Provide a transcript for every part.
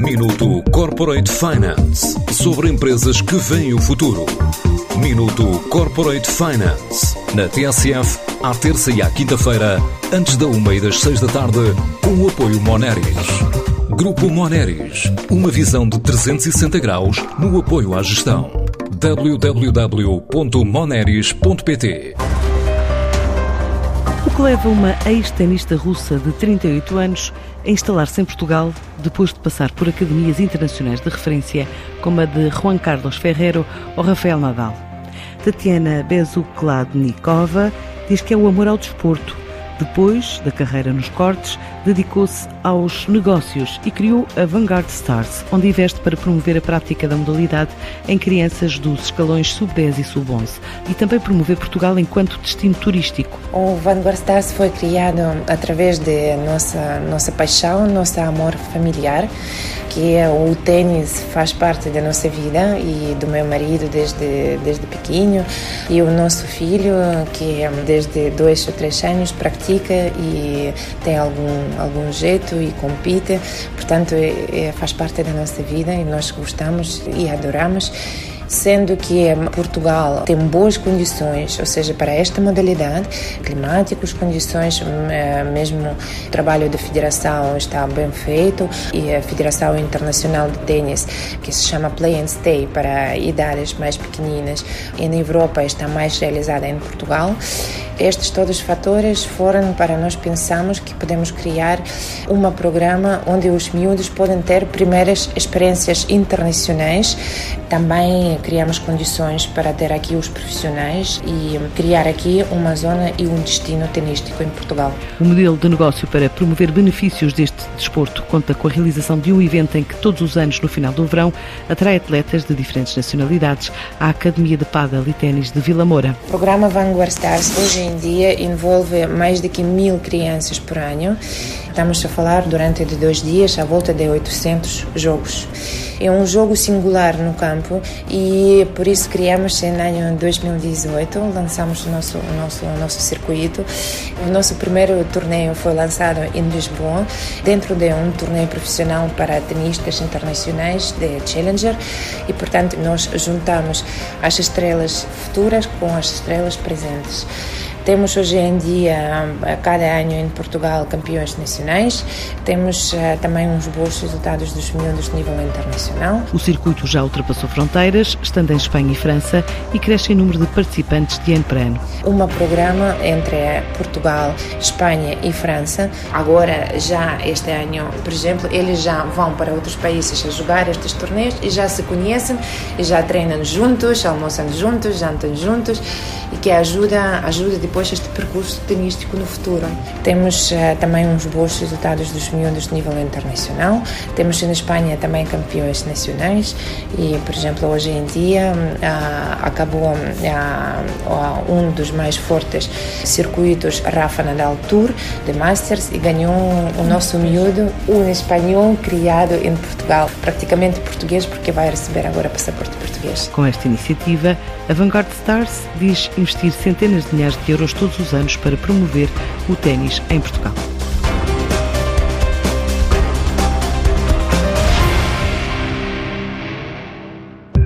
Minuto Corporate Finance sobre empresas que veem o futuro. Minuto Corporate Finance na TSF, à terça e à quinta-feira, antes da uma e das seis da tarde, com o apoio Moneris. Grupo Moneris, uma visão de 360 graus no apoio à gestão. www.moneris.pt O que leva uma ex-tenista russa de 38 anos a instalar-se em Portugal depois de passar por academias internacionais de referência como a de Juan Carlos Ferrero ou Rafael Nadal. Tatiana Bezukladnikova diz que é o amor ao desporto. Depois da carreira nos cortes, dedicou-se aos negócios e criou a Vanguard Stars, onde investe para promover a prática da modalidade em crianças dos escalões sub-10 e sub-11 e também promover Portugal enquanto destino turístico. O Vanguard Stars foi criado através de nossa nossa paixão, nosso amor familiar, que é o tênis faz parte da nossa vida e do meu marido desde desde pequeno e o nosso filho que desde dois ou três anos pratica e tem algum algum jeito e compete, portanto é, é, faz parte da nossa vida e nós gostamos e adoramos sendo que Portugal tem boas condições, ou seja, para esta modalidade, climáticos, condições, eh, mesmo o trabalho da federação está bem feito e a Federação Internacional de Tênis, que se chama Play and Stay para idades mais pequeninas, e na Europa está mais realizada em Portugal. Estes todos os fatores foram para nós pensarmos que podemos criar um programa onde os miúdos podem ter primeiras experiências internacionais. Também criamos condições para ter aqui os profissionais e criar aqui uma zona e um destino tenístico em Portugal. O modelo de negócio para promover benefícios deste desporto conta com a realização de um evento em que todos os anos, no final do verão, atrai atletas de diferentes nacionalidades à Academia de Padel e Ténis de Vila Moura. O programa Vanguard Stars hoje em dia envolve mais de que mil crianças por ano. Estamos a falar durante dois dias à volta de 800 jogos. É um jogo singular no campo e por isso criamos em ano 2018, lançamos o nosso, o nosso, o nosso circuito. O nosso primeiro torneio foi lançado em Lisboa, dentro de um torneio profissional para tenistas internacionais de Challenger e, portanto, nós juntamos as estrelas futuras com as estrelas presentes. Temos hoje em dia, a cada ano em Portugal, campeões nacionais. Temos uh, também uns bons resultados dos miúdos de nível internacional. O circuito já ultrapassou fronteiras, estando em Espanha e França, e cresce em número de participantes de ano para ano. Um programa entre Portugal, Espanha e França. Agora, já este ano, por exemplo, eles já vão para outros países a jogar estes torneios e já se conhecem e já treinam juntos, almoçam juntos, jantam juntos e que ajuda, ajuda depois este percurso tenístico no futuro. Temos uh, também uns bons resultados dos miúdos de nível internacional. Temos na Espanha também campeões nacionais e, por exemplo, hoje em dia uh, acabou uh, um dos mais fortes circuitos Rafa Nadal Tour de Masters e ganhou o nosso miúdo, um espanhol criado em Portugal, praticamente português porque vai receber agora passaporte português. Com esta iniciativa, a Vanguard Stars diz investir centenas de milhares de euros todos os anos para promover o ténis em Portugal.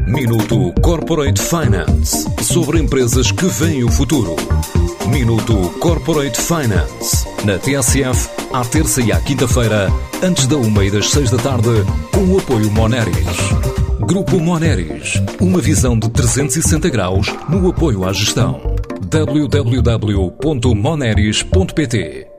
Minuto Corporate Finance sobre empresas que veem o futuro. Minuto Corporate Finance na TSF, à terça e à quinta-feira, antes da uma e das seis da tarde, com o apoio Moneris. Grupo Moneris, uma visão de 360 graus no apoio à gestão. www.moneris.pt